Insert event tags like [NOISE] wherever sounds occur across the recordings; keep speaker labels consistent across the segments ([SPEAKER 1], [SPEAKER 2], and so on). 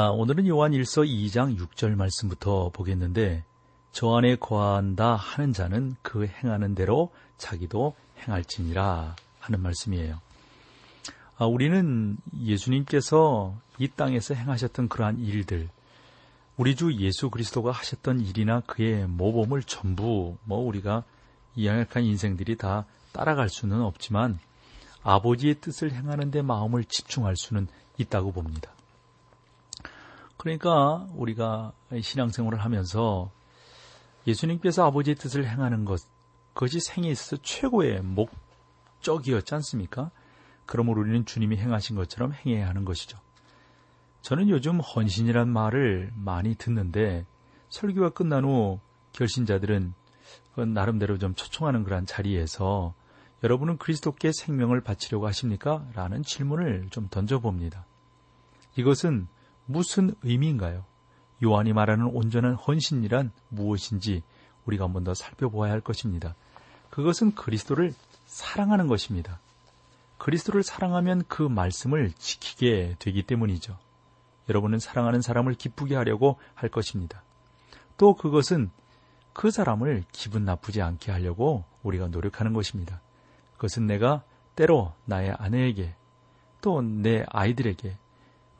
[SPEAKER 1] 아, 오늘은 요한 1서 2장 6절 말씀부터 보겠는데 저 안에 거한다 하는 자는 그 행하는 대로 자기도 행할지니라 하는 말씀이에요. 아, 우리는 예수님께서 이 땅에서 행하셨던 그러한 일들, 우리 주 예수 그리스도가 하셨던 일이나 그의 모범을 전부 뭐 우리가 이 양약한 인생들이 다 따라갈 수는 없지만 아버지의 뜻을 행하는 데 마음을 집중할 수는 있다고 봅니다. 그러니까 우리가 신앙생활을 하면서 예수님께서 아버지의 뜻을 행하는 것, 그것이 생에 있어서 최고의 목적이었지 않습니까? 그러므로 우리는 주님이 행하신 것처럼 행해야 하는 것이죠. 저는 요즘 헌신이란 말을 많이 듣는데 설교가 끝난 후 결신자들은 나름대로 좀 초청하는 그런 자리에서 여러분은 그리스도께 생명을 바치려고 하십니까? 라는 질문을 좀 던져봅니다. 이것은 무슨 의미인가요? 요한이 말하는 온전한 헌신이란 무엇인지 우리가 한번 더 살펴보아야 할 것입니다. 그것은 그리스도를 사랑하는 것입니다. 그리스도를 사랑하면 그 말씀을 지키게 되기 때문이죠. 여러분은 사랑하는 사람을 기쁘게 하려고 할 것입니다. 또 그것은 그 사람을 기분 나쁘지 않게 하려고 우리가 노력하는 것입니다. 그것은 내가 때로 나의 아내에게 또 내 아이들에게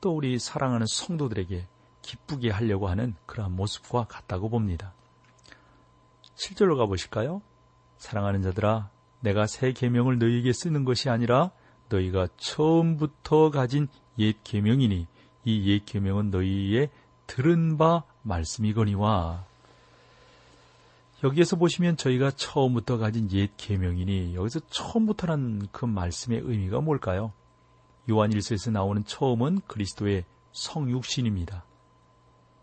[SPEAKER 1] 또 우리 사랑하는 성도들에게 기쁘게 하려고 하는 그러한 모습과 같다고 봅니다. 7절로 가보실까요? 사랑하는 자들아, 내가 새 계명을 너희에게 쓰는 것이 아니라 너희가 처음부터 가진 옛 계명이니 이 옛 계명은 너희의 들은 바 말씀이거니와 여기에서 보시면 저희가 처음부터 가진 옛 계명이니 여기서 처음부터란 그 말씀의 의미가 뭘까요? 요한 1서에서 나오는 처음은 그리스도의 성육신입니다.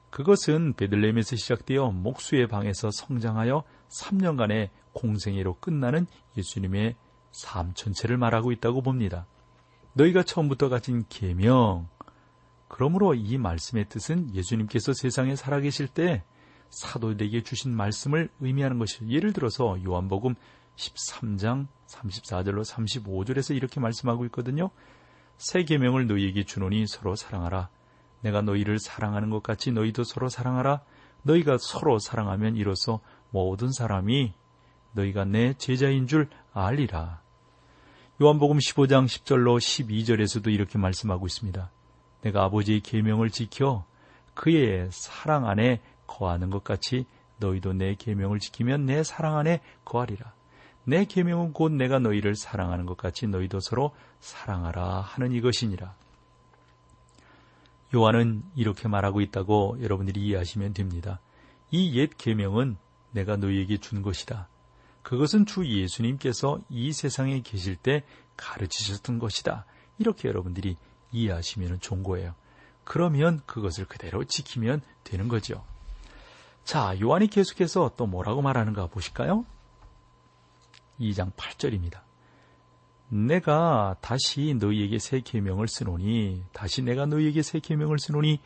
[SPEAKER 1] 그것은 베들레헴에서 시작되어 목수의 방에서 성장하여 3년간의 공생애로 끝나는 예수님의 삶 전체를 말하고 있다고 봅니다. 너희가 처음부터 가진 계명. 그러므로 이 말씀의 뜻은 예수님께서 세상에 살아계실 때 사도들에게 주신 말씀을 의미하는 것이 예를 들어서 요한복음 13장 34절로 35절에서 이렇게 말씀하고 있거든요. 새 계명을 너희에게 주노니 서로 사랑하라. 내가 너희를 사랑하는 것 같이 너희도 서로 사랑하라. 너희가 서로 사랑하면 이로써 모든 사람이 너희가 내 제자인 줄 알리라. 요한복음 15장 10절로 12절에서도 이렇게 말씀하고 있습니다. 내가 아버지의 계명을 지켜 그의 사랑 안에 거하는 것 같이 너희도 내 계명을 지키면 내 사랑 안에 거하리라. 내 계명은 곧 내가 너희를 사랑하는 것 같이 너희도 서로 사랑하라 하는 이것이니라. 요한은 이렇게 말하고 있다고 여러분들이 이해하시면 됩니다. 이 옛 계명은 내가 너희에게 준 것이다. 그것은 주 예수님께서 이 세상에 계실 때 가르치셨던 것이다. 이렇게 여러분들이 이해하시면 좋은 거예요. 그러면 그것을 그대로 지키면 되는 거죠. 자, 요한이 계속해서 또 뭐라고 말하는가 보실까요? 2장 8절입니다. 내가 다시 너희에게 새 계명을 쓰노니 다시 내가 너희에게 새 계명을 쓰노니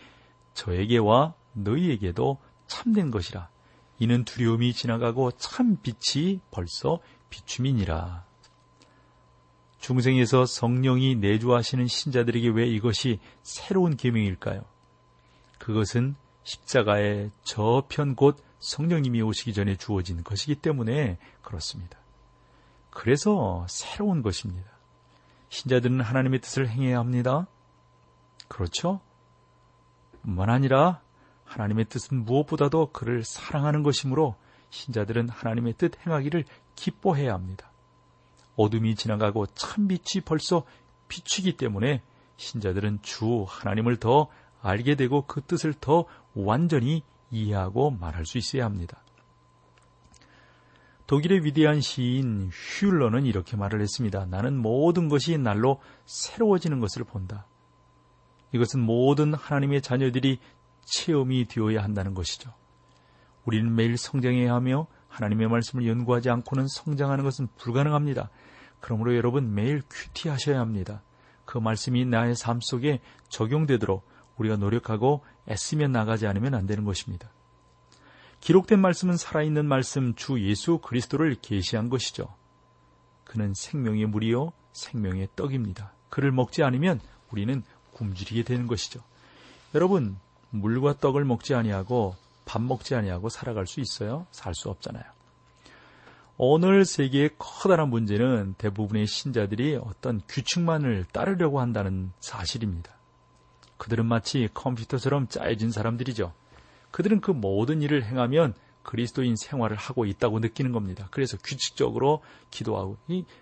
[SPEAKER 1] 저에게와 너희에게도 참된 것이라 이는 두려움이 지나가고 참 빛이 벌써 비춤이니라. 중생에서 성령이 내주하시는 신자들에게 왜 이것이 새로운 계명일까요? 그것은 십자가의 저편 곧 성령님이 오시기 전에 주어진 것이기 때문에 그렇습니다. 그래서 새로운 것입니다. 신자들은 하나님의 뜻을 행해야 합니다. 그렇죠? 뿐만 아니라 하나님의 뜻은 무엇보다도 그를 사랑하는 것이므로 신자들은 하나님의 뜻 행하기를 기뻐해야 합니다. 어둠이 지나가고 참빛이 벌써 비추기 때문에 신자들은 주 하나님을 더 알게 되고 그 뜻을 더 완전히 이해하고 말할 수 있어야 합니다. 독일의 위대한 시인 슐러는 이렇게 말을 했습니다. 나는 모든 것이 날로 새로워지는 것을 본다. 이것은 모든 하나님의 자녀들이 체험이 되어야 한다는 것이죠. 우리는 매일 성장해야 하며 하나님의 말씀을 연구하지 않고는 성장하는 것은 불가능합니다. 그러므로 여러분 매일 큐티하셔야 합니다. 그 말씀이 나의 삶 속에 적용되도록 우리가 노력하고 애쓰며 나가지 않으면 안 되는 것입니다. 기록된 말씀은 살아있는 말씀 주 예수 그리스도를 계시한 것이죠. 그는 생명의 물이요 생명의 떡입니다. 그를 먹지 않으면 우리는 굶주리게 되는 것이죠. 여러분 물과 떡을 먹지 아니하고 밥 먹지 아니하고 살아갈 수 있어요? 살 수 없잖아요. 오늘 세계의 커다란 문제는 대부분의 신자들이 어떤 규칙만을 따르려고 한다는 사실입니다. 그들은 마치 컴퓨터처럼 짜여진 사람들이죠. 그들은 그 모든 일을 행하면 그리스도인 생활을 하고 있다고 느끼는 겁니다. 그래서 규칙적으로 기도하고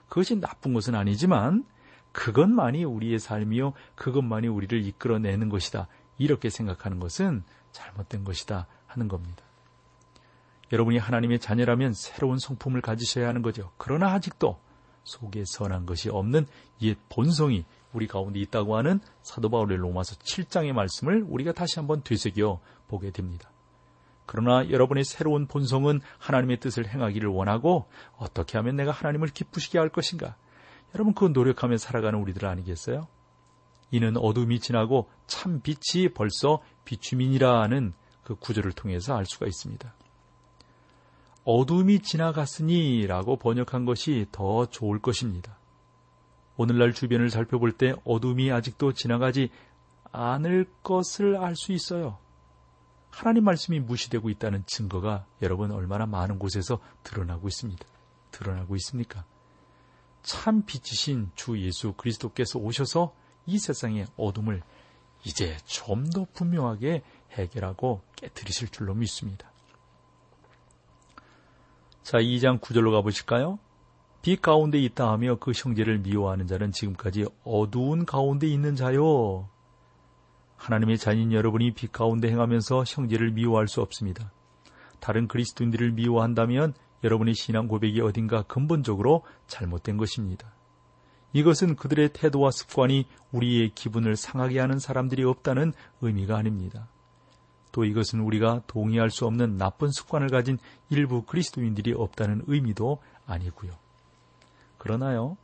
[SPEAKER 1] 그것이 나쁜 것은 아니지만 그것만이 우리의 삶이요 그것만이 우리를 이끌어내는 것이다. 이렇게 생각하는 것은 잘못된 것이다 하는 겁니다. 여러분이 하나님의 자녀라면 새로운 성품을 가지셔야 하는 거죠. 그러나 아직도 속에 선한 것이 없는 옛 본성이 우리 가운데 있다고 하는 사도 바울의 로마서 7장의 말씀을 우리가 다시 한번 되새겨 보게 됩니다. 그러나 여러분의 새로운 본성은 하나님의 뜻을 행하기를 원하고 어떻게 하면 내가 하나님을 기쁘시게 할 것인가? 여러분 그 노력하며 살아가는 우리들 아니겠어요? 이는 어둠이 지나고 참 빛이 벌써 비추민이라는 그 구절을 통해서 알 수가 있습니다. 어둠이 지나갔으니라고 번역한 것이 더 좋을 것입니다. 오늘날 주변을 살펴볼 때 어둠이 아직도 지나가지 않을 것을 알 수 있어요. 하나님 말씀이 무시되고 있다는 증거가 여러분 얼마나 많은 곳에서 드러나고 있습니다. 드러나고 있습니까? 참 빛이신 주 예수 그리스도께서 오셔서 이 세상의 어둠을 이제 좀 더 분명하게 해결하고 깨뜨리실 줄로 믿습니다. 자, 2장 9절로 가보실까요? 빛 가운데 있다 하며 그 형제를 미워하는 자는 지금까지 어두운 가운데 있는 자요. 하나님의 자녀인 여러분이 빛 가운데 행하면서 형제를 미워할 수 없습니다. 다른 그리스도인들을 미워한다면 여러분의 신앙 고백이 어딘가 근본적으로 잘못된 것입니다. 이것은 그들의 태도와 습관이 우리의 기분을 상하게 하는 사람들이 없다는 의미가 아닙니다. 또 이것은 우리가 동의할 수 없는 나쁜 습관을 가진 일부 그리스도인들이 없다는 의미도 아니고요. 그러나요,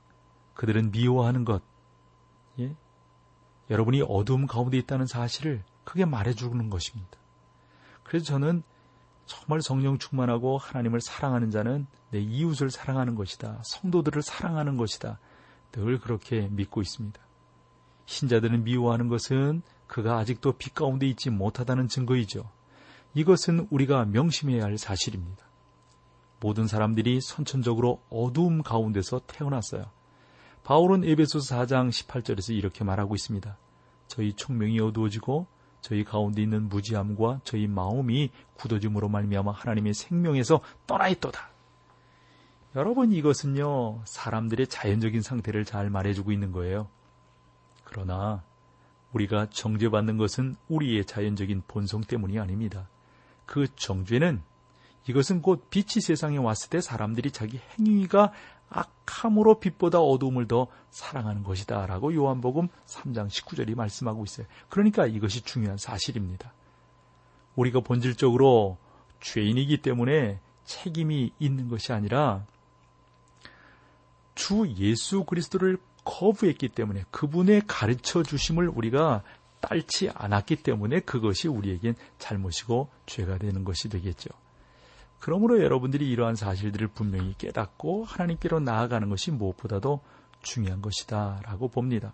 [SPEAKER 1] 그들은 미워하는 것, 예? 여러분이 어두움 가운데 있다는 사실을 크게 말해주는 것입니다. 그래서 저는 정말 성령 충만하고 하나님을 사랑하는 자는 내 이웃을 사랑하는 것이다. 성도들을 사랑하는 것이다. 늘 그렇게 믿고 있습니다. 신자들은 미워하는 것은 그가 아직도 빛 가운데 있지 못하다는 증거이죠. 이것은 우리가 명심해야 할 사실입니다. 모든 사람들이 선천적으로 어두움 가운데서 태어났어요. 바울은 에베소서 4장 18절에서 이렇게 말하고 있습니다. 저희 총명이 어두워지고 저희 가운데 있는 무지함과 저희 마음이 굳어짐으로 말미암아 하나님의 생명에서 떠나 있도다. 여러분 이것은요 사람들의 자연적인 상태를 잘 말해주고 있는 거예요. 그러나 우리가 정죄받는 것은 우리의 자연적인 본성 때문이 아닙니다. 그 정죄는 이것은 곧 빛이 세상에 왔을 때 사람들이 자기 행위가 악함으로 빛보다 어두움을 더 사랑하는 것이다. 라고 요한복음 3장 19절이 말씀하고 있어요. 그러니까 이것이 중요한 사실입니다. 우리가 본질적으로 죄인이기 때문에 책임이 있는 것이 아니라 주 예수 그리스도를 거부했기 때문에 그분의 가르쳐 주심을 우리가 딸지 않았기 때문에 그것이 우리에겐 잘못이고 죄가 되는 것이 되겠죠. 그러므로 여러분들이 이러한 사실들을 분명히 깨닫고 하나님께로 나아가는 것이 무엇보다도 중요한 것이다 라고 봅니다.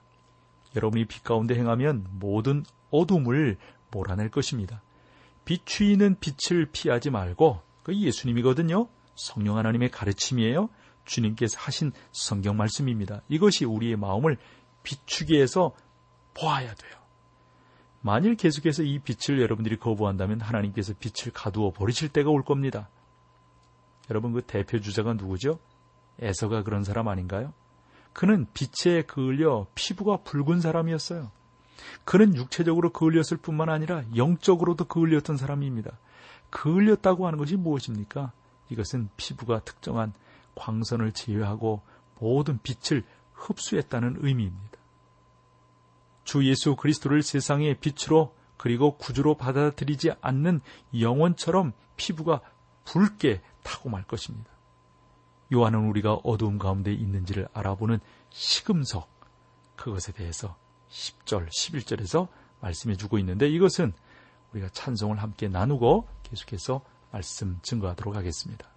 [SPEAKER 1] 여러분이 빛 가운데 행하면 모든 어둠을 몰아낼 것입니다. 비추이는 빛을 피하지 말고 그 예수님이거든요. 성령 하나님의 가르침이에요. 주님께서 하신 성경 말씀입니다. 이것이 우리의 마음을 비추게 해서 보아야 돼요. 만일 계속해서 이 빛을 여러분들이 거부한다면 하나님께서 빛을 가두어 버리실 때가 올 겁니다. 여러분 그 대표 주자가 누구죠? 에서가 그런 사람 아닌가요? 그는 빛에 그을려 피부가 붉은 사람이었어요. 그는 육체적으로 그을렸을 뿐만 아니라 영적으로도 그을렸던 사람입니다. 그을렸다고 하는 것이 무엇입니까? 이것은 피부가 특정한 광선을 제외하고 모든 빛을 흡수했다는 의미입니다. 주 예수 그리스도를 세상의 빛으로 그리고 구주로 받아들이지 않는 영혼처럼 피부가 붉게 타고 말 것입니다. 요한은 우리가 어두움 가운데 있는지를 알아보는 시금석 그것에 대해서 10절, 11절에서 말씀해 주고 있는데 이것은 우리가 찬송을 함께 나누고 계속해서 말씀 증거하도록 하겠습니다.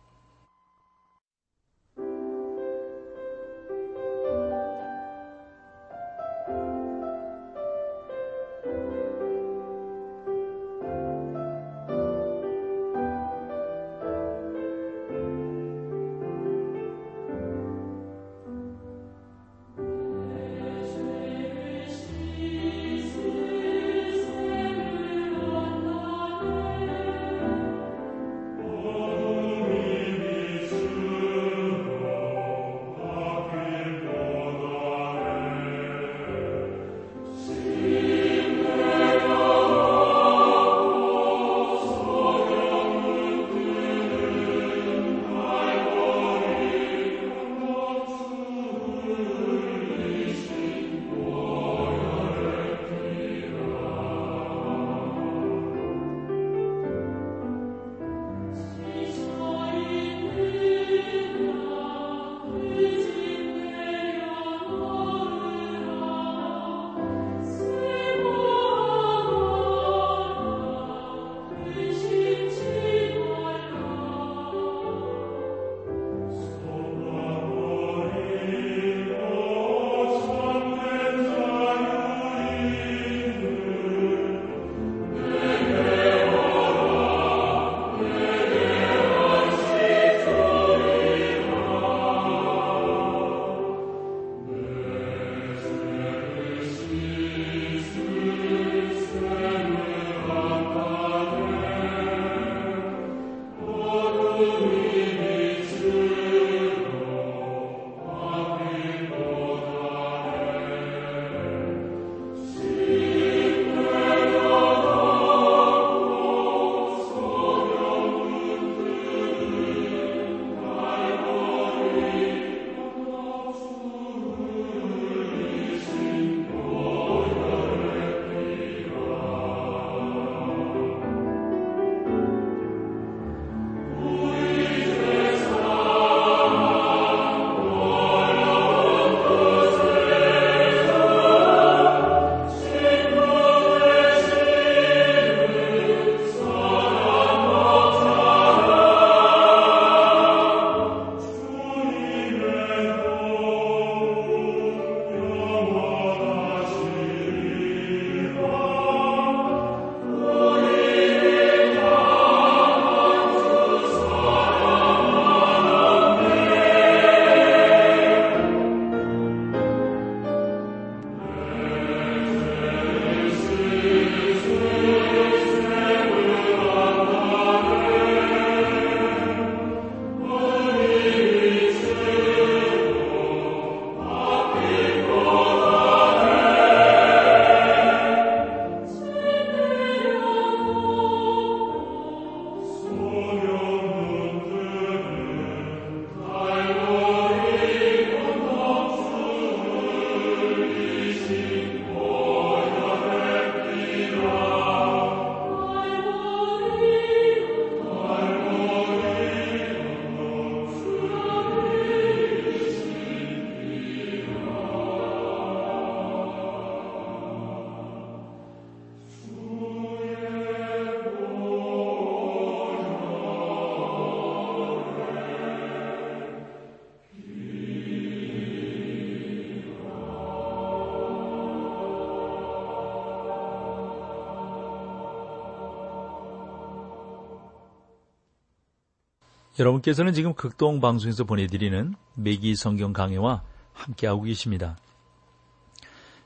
[SPEAKER 1] 여러분께서는 지금 극동 방송에서 보내드리는 매기 성경 강해와 함께하고 계십니다.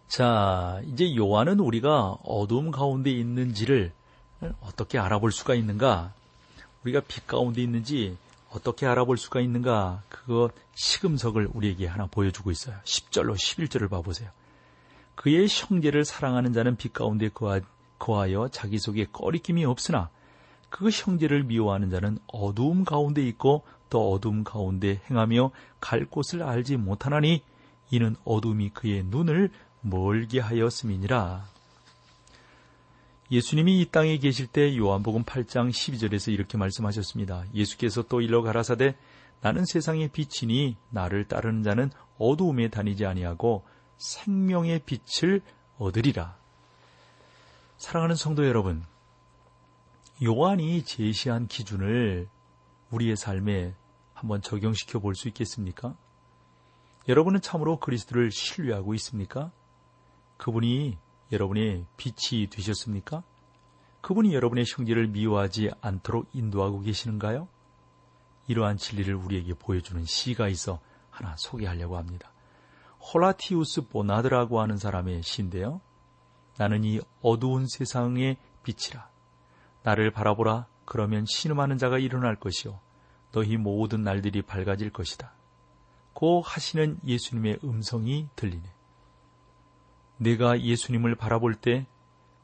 [SPEAKER 1] 자, 이제 요한은 우리가 어둠 가운데 있는지를 어떻게 알아볼 수가 있는가? 우리가 빛 가운데 있는지 어떻게 알아볼 수가 있는가? 그거 시금석을 우리에게 하나 보여주고 있어요. 10절로 11절을 봐보세요. 그의 형제를 사랑하는 자는 빛 가운데 거하여 자기 속에 꺼리낌이 없으나 그 형제를 미워하는 자는 어두움 가운데 있고 또 어두움 가운데 행하며 갈 곳을 알지 못하나니 이는 어둠이 그의 눈을 멀게 하였음이니라. 예수님이 이 땅에 계실 때 요한복음 8장 12절에서 이렇게 말씀하셨습니다. 예수께서 또 일러 가라사대 나는 세상의 빛이니 나를 따르는 자는 어두움에 다니지 아니하고 생명의 빛을 얻으리라. 사랑하는 성도 여러분, 요한이 제시한 기준을 우리의 삶에 한번 적용시켜 볼 수 있겠습니까? 여러분은 참으로 그리스도를 신뢰하고 있습니까? 그분이 여러분의 빛이 되셨습니까? 그분이 여러분의 형제를 미워하지 않도록 인도하고 계시는가요? 이러한 진리를 우리에게 보여주는 시가 있어 하나 소개하려고 합니다. 홀라티우스 보나드라고 하는 사람의 시인데요. 나는 이 어두운 세상의 빛이라. 나를 바라보라. 그러면 신음하는 자가 일어날 것이요. 너희 모든 날들이 밝아질 것이다. 고 하시는 예수님의 음성이 들리네. 내가 예수님을 바라볼 때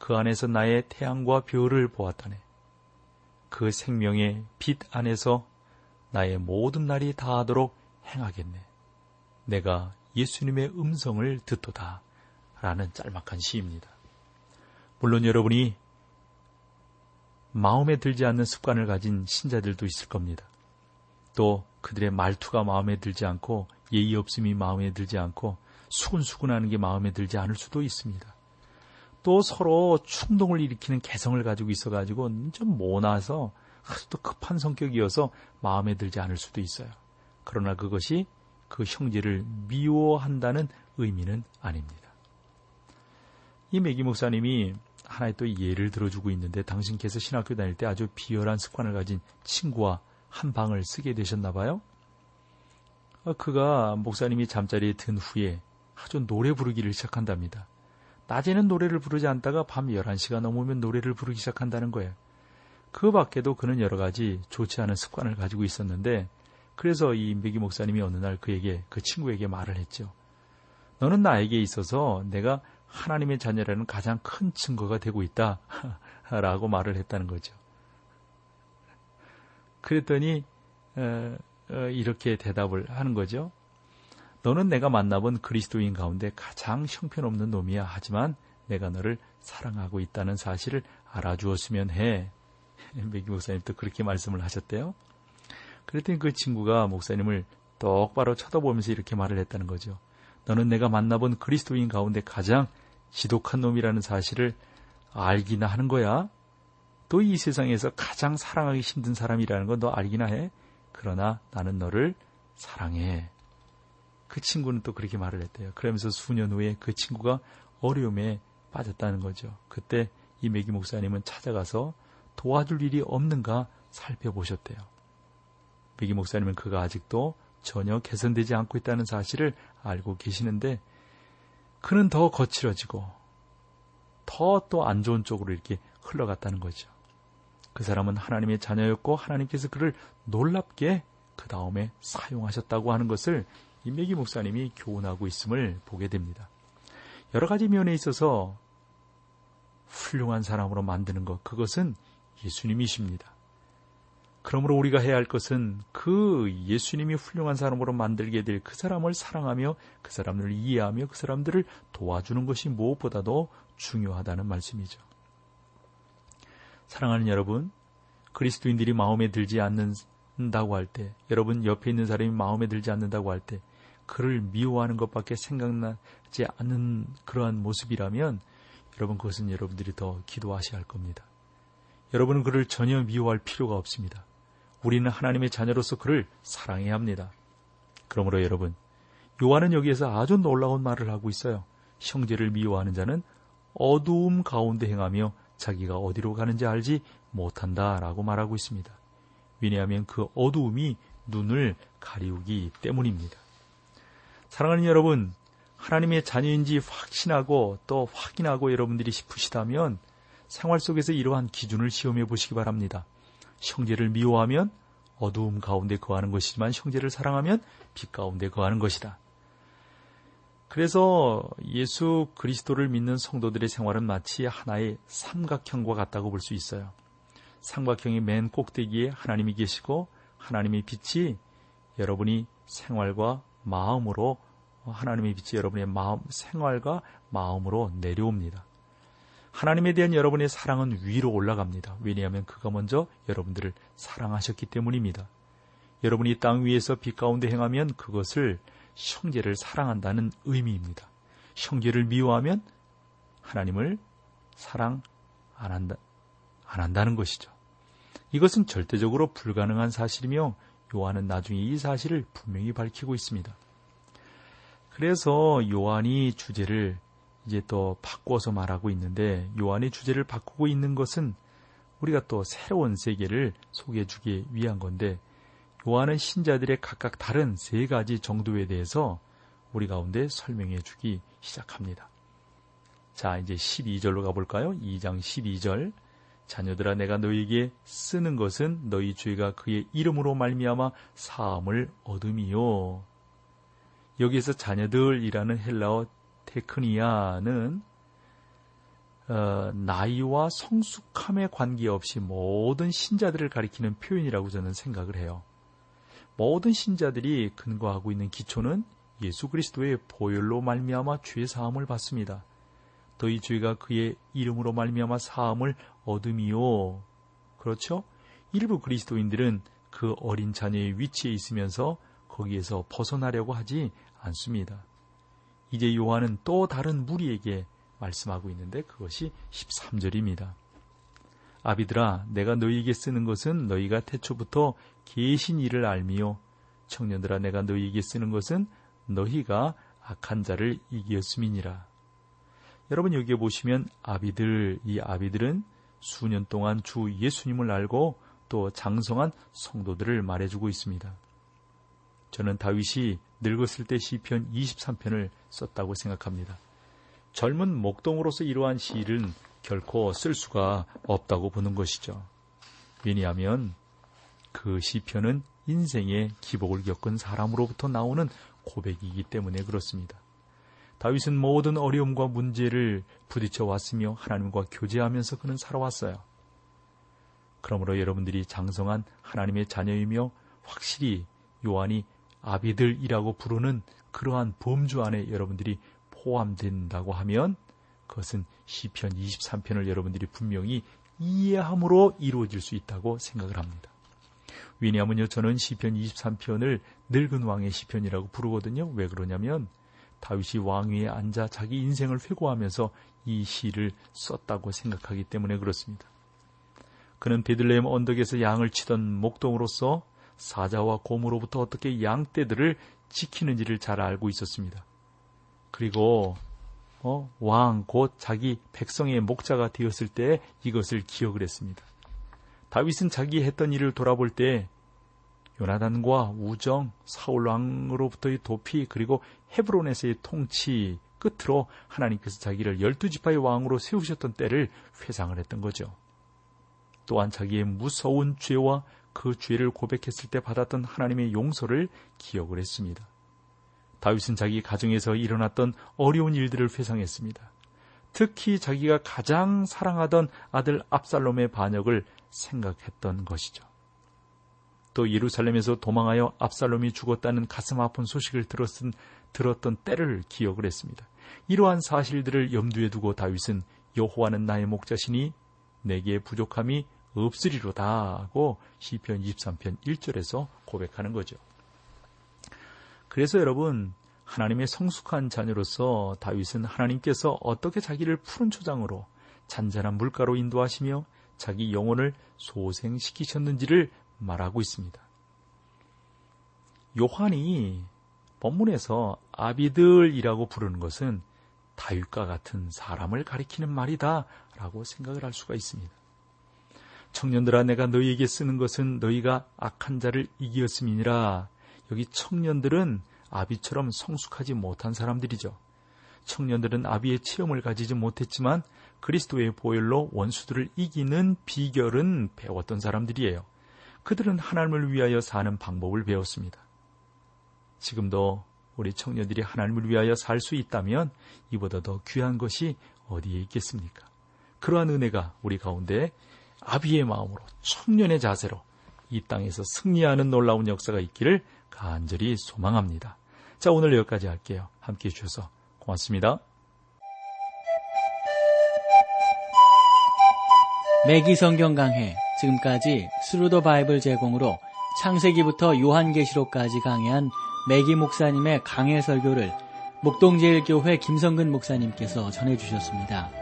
[SPEAKER 1] 그 안에서 나의 태양과 별을 보았다네. 그 생명의 빛 안에서 나의 모든 날이 다하도록 행하겠네. 내가 예수님의 음성을 듣도다. 라는 짤막한 시입니다. 물론 여러분이 마음에 들지 않는 습관을 가진 신자들도 있을 겁니다. 또 그들의 말투가 마음에 들지 않고 예의 없음이 마음에 들지 않고 수근수근하는 게 마음에 들지 않을 수도 있습니다. 또 서로 충동을 일으키는 개성을 가지고 있어가지고 좀 모나서 아주 또 급한 성격이어서 마음에 들지 않을 수도 있어요. 그러나 그것이 그 형제를 미워한다는 의미는 아닙니다. 이 매기 목사님이 하나의 또 예를 들어주고 있는데 당신께서 신학교 다닐 때 아주 비열한 습관을 가진 친구와 한 방을 쓰게 되셨나 봐요. 어, 그가 목사님이 잠자리에 든 후에 아주 노래 부르기를 시작한답니다. 낮에는 노래를 부르지 않다가 밤 11시가 넘으면 노래를 부르기 시작한다는 거예요. 그 밖에도 그는 여러 가지 좋지 않은 습관을 가지고 있었는데 그래서 이 임백기 목사님이 어느 날 그에게 그 친구에게 말을 했죠. 너는 나에게 있어서 내가 하나님의 자녀라는 가장 큰 증거가 되고 있다. 라고 말을 했다는 거죠. 그랬더니 어, 어, 이렇게 대답을 하는 거죠. 너는 내가 만나본 그리스도인 가운데 가장 형편없는 놈이야. 하지만 내가 너를 사랑하고 있다는 사실을 알아주었으면 해. [LAUGHS] 맥기 목사님 또 그렇게 말씀을 하셨대요. 그랬더니 그 친구가 목사님을 똑바로 쳐다보면서 이렇게 말을 했다는 거죠. 너는 내가 만나본 그리스도인 가운데 가장 지독한 놈이라는 사실을 알기나 하는 거야. 또 이 세상에서 가장 사랑하기 힘든 사람이라는 건 너 알기나 해. 그러나 나는 너를 사랑해. 그 친구는 또 그렇게 말을 했대요. 그러면서 수년 후에 그 친구가 어려움에 빠졌다는 거죠. 그때 이메기 목사님은 찾아가서 도와줄 일이 없는가 살펴보셨대요. 메기 목사님은 그가 아직도 전혀 개선되지 않고 있다는 사실을 알고 계시는데 그는 더 거칠어지고 더 또 안 좋은 쪽으로 이렇게 흘러갔다는 거죠. 그 사람은 하나님의 자녀였고 하나님께서 그를 놀랍게 그 다음에 사용하셨다고 하는 것을 임백기 목사님이 교훈하고 있음을 보게 됩니다. 여러 가지 면에 있어서 훌륭한 사람으로 만드는 것, 그것은 예수님이십니다. 그러므로 우리가 해야 할 것은 그 예수님이 훌륭한 사람으로 만들게 될 그 사람을 사랑하며 그 사람을 이해하며 그 사람들을 도와주는 것이 무엇보다도 중요하다는 말씀이죠. 사랑하는 여러분, 그리스도인들이 마음에 들지 않는다고 할 때, 여러분 옆에 있는 사람이 마음에 들지 않는다고 할 때, 그를 미워하는 것밖에 생각나지 않는 그러한 모습이라면, 여러분 그것은 여러분들이 더 기도하셔야 할 겁니다. 여러분은 그를 전혀 미워할 필요가 없습니다. 우리는 하나님의 자녀로서 그를 사랑해야 합니다. 그러므로 여러분, 요한은 여기에서 아주 놀라운 말을 하고 있어요. 형제를 미워하는 자는 어두움 가운데 행하며 자기가 어디로 가는지 알지 못한다 라고 말하고 있습니다. 왜냐하면 그 어두움이 눈을 가리우기 때문입니다. 사랑하는 여러분, 하나님의 자녀인지 확신하고 또 확인하고 여러분들이 싶으시다면 생활 속에서 이러한 기준을 시험해 보시기 바랍니다. 형제를 미워하면 어두움 가운데 거하는 것이지만 형제를 사랑하면 빛 가운데 거하는 것이다. 그래서 예수 그리스도를 믿는 성도들의 생활은 마치 하나의 삼각형과 같다고 볼 수 있어요. 삼각형의 맨 꼭대기에 하나님이 계시고 하나님의 빛이 여러분이 생활과 마음으로 하나님의 빛이 여러분의 마음, 생활과 마음으로 내려옵니다. 하나님에 대한 여러분의 사랑은 위로 올라갑니다. 왜냐하면 그가 먼저 여러분들을 사랑하셨기 때문입니다. 여러분이 땅 위에서 빛 가운데 행하면 그것을 형제를 사랑한다는 의미입니다. 형제를 미워하면 하나님을 사랑 안 한다, 안 한다는 것이죠. 이것은 절대적으로 불가능한 사실이며 요한은 나중에 이 사실을 분명히 밝히고 있습니다. 그래서 요한이 주제를 이제 또 바꿔서 말하고 있는데 요한이 주제를 바꾸고 있는 것은 우리가 또 새로운 세계를 소개해 주기 위한 건데 요한은 신자들의 각각 다른 세 가지 정도에 대해서 우리 가운데 설명해 주기 시작합니다. 자, 이제 12절로 가볼까요? 2장 12절. 자녀들아 내가 너희에게 쓰는 것은 너희 죄가 그의 이름으로 말미암아 사함을 얻음이요. 여기에서 자녀들이라는 헬라어 테크니아는 어, 나이와 성숙함에 관계없이 모든 신자들을 가리키는 표현이라고 저는 생각을 해요. 모든 신자들이 근거하고 있는 기초는 예수 그리스도의 보혈로 말미암아 죄 사함을 받습니다. 너희 죄가 그의 이름으로 말미암아 사함을 얻음이요. 그렇죠? 일부 그리스도인들은 그 어린 자녀의 위치에 있으면서 거기에서 벗어나려고 하지 않습니다. 이제 요한은 또 다른 무리에게 말씀하고 있는데 그것이 13절입니다. 아비들아 내가 너희에게 쓰는 것은 너희가 태초부터 계신 일을 알미요 청년들아 내가 너희에게 쓰는 것은 너희가 악한 자를 이기었음이니라. 여러분 여기에 보시면 아비들 이 아비들은 수년 동안 주 예수님을 알고 또 장성한 성도들을 말해주고 있습니다. 저는 다윗이 늙었을 때 시편 23편을 썼다고 생각합니다. 젊은 목동으로서 이러한 시를 결코 쓸 수가 없다고 보는 것이죠. 왜냐하면 그 시편은 인생의 기복을 겪은 사람으로부터 나오는 고백이기 때문에 그렇습니다. 다윗은 모든 어려움과 문제를 부딪혀 왔으며 하나님과 교제하면서 그는 살아왔어요. 그러므로 여러분들이 장성한 하나님의 자녀이며 확실히 요한이 아비들이라고 부르는 그러한 범주 안에 여러분들이 포함된다고 하면 그것은 시편 23편을 여러분들이 분명히 이해함으로 이루어질 수 있다고 생각을 합니다. 왜냐하면요, 저는 시편 23편을 늙은 왕의 시편이라고 부르거든요. 왜 그러냐면 다윗이 왕위에 앉아 자기 인생을 회고하면서 이 시를 썼다고 생각하기 때문에 그렇습니다. 그는 베들레헴 언덕에서 양을 치던 목동으로서 사자와 곰으로부터 어떻게 양떼들을 지키는지를 잘 알고 있었습니다. 그리고 어, 왕, 곧 자기 백성의 목자가 되었을 때 이것을 기억을 했습니다. 다윗은 자기 했던 일을 돌아볼 때 요나단과 우정, 사울 왕으로부터의 도피, 그리고 헤브론에서의 통치 끝으로 하나님께서 자기를 열두 지파의 왕으로 세우셨던 때를 회상을 했던 거죠. 또한 자기의 무서운 죄와 그 죄를 고백했을 때 받았던 하나님의 용서를 기억을 했습니다. 다윗은 자기 가정에서 일어났던 어려운 일들을 회상했습니다. 특히 자기가 가장 사랑하던 아들 압살롬의 반역을 생각했던 것이죠. 또 예루살렘에서 도망하여 압살롬이 죽었다는 가슴 아픈 소식을 들었은, 들었던 때를 기억을 했습니다. 이러한 사실들을 염두에 두고 다윗은 여호와는 나의 목자시니 내게 부족함이 없으리로다 하고 시편 23편 1절에서 고백하는 거죠. 그래서 여러분 하나님의 성숙한 자녀로서 다윗은 하나님께서 어떻게 자기를 푸른 초장으로 잔잔한 물가로 인도하시며 자기 영혼을 소생시키셨는지를 말하고 있습니다. 요한이 본문에서 아비들이라고 부르는 것은 다윗과 같은 사람을 가리키는 말이다 라고 생각을 할 수가 있습니다. 청년들아 내가 너희에게 쓰는 것은 너희가 악한 자를 이기었음이니라. 여기 청년들은 아비처럼 성숙하지 못한 사람들이죠. 청년들은 아비의 체험을 가지지 못했지만 그리스도의 보혈로 원수들을 이기는 비결은 배웠던 사람들이에요. 그들은 하나님을 위하여 사는 방법을 배웠습니다. 지금도 우리 청년들이 하나님을 위하여 살 수 있다면 이보다 더 귀한 것이 어디에 있겠습니까? 그러한 은혜가 우리 가운데 아비의 마음으로 청년의 자세로 이 땅에서 승리하는 놀라운 역사가 있기를 간절히 소망합니다. 자, 오늘 여기까지 할게요. 함께 해주셔서 고맙습니다.
[SPEAKER 2] 매기 성경 강해 지금까지 Thru the Bible 제공으로 창세기부터 요한계시록까지 강해한 매기 목사님의 강해 설교를 목동제일교회 김성근 목사님께서 전해주셨습니다.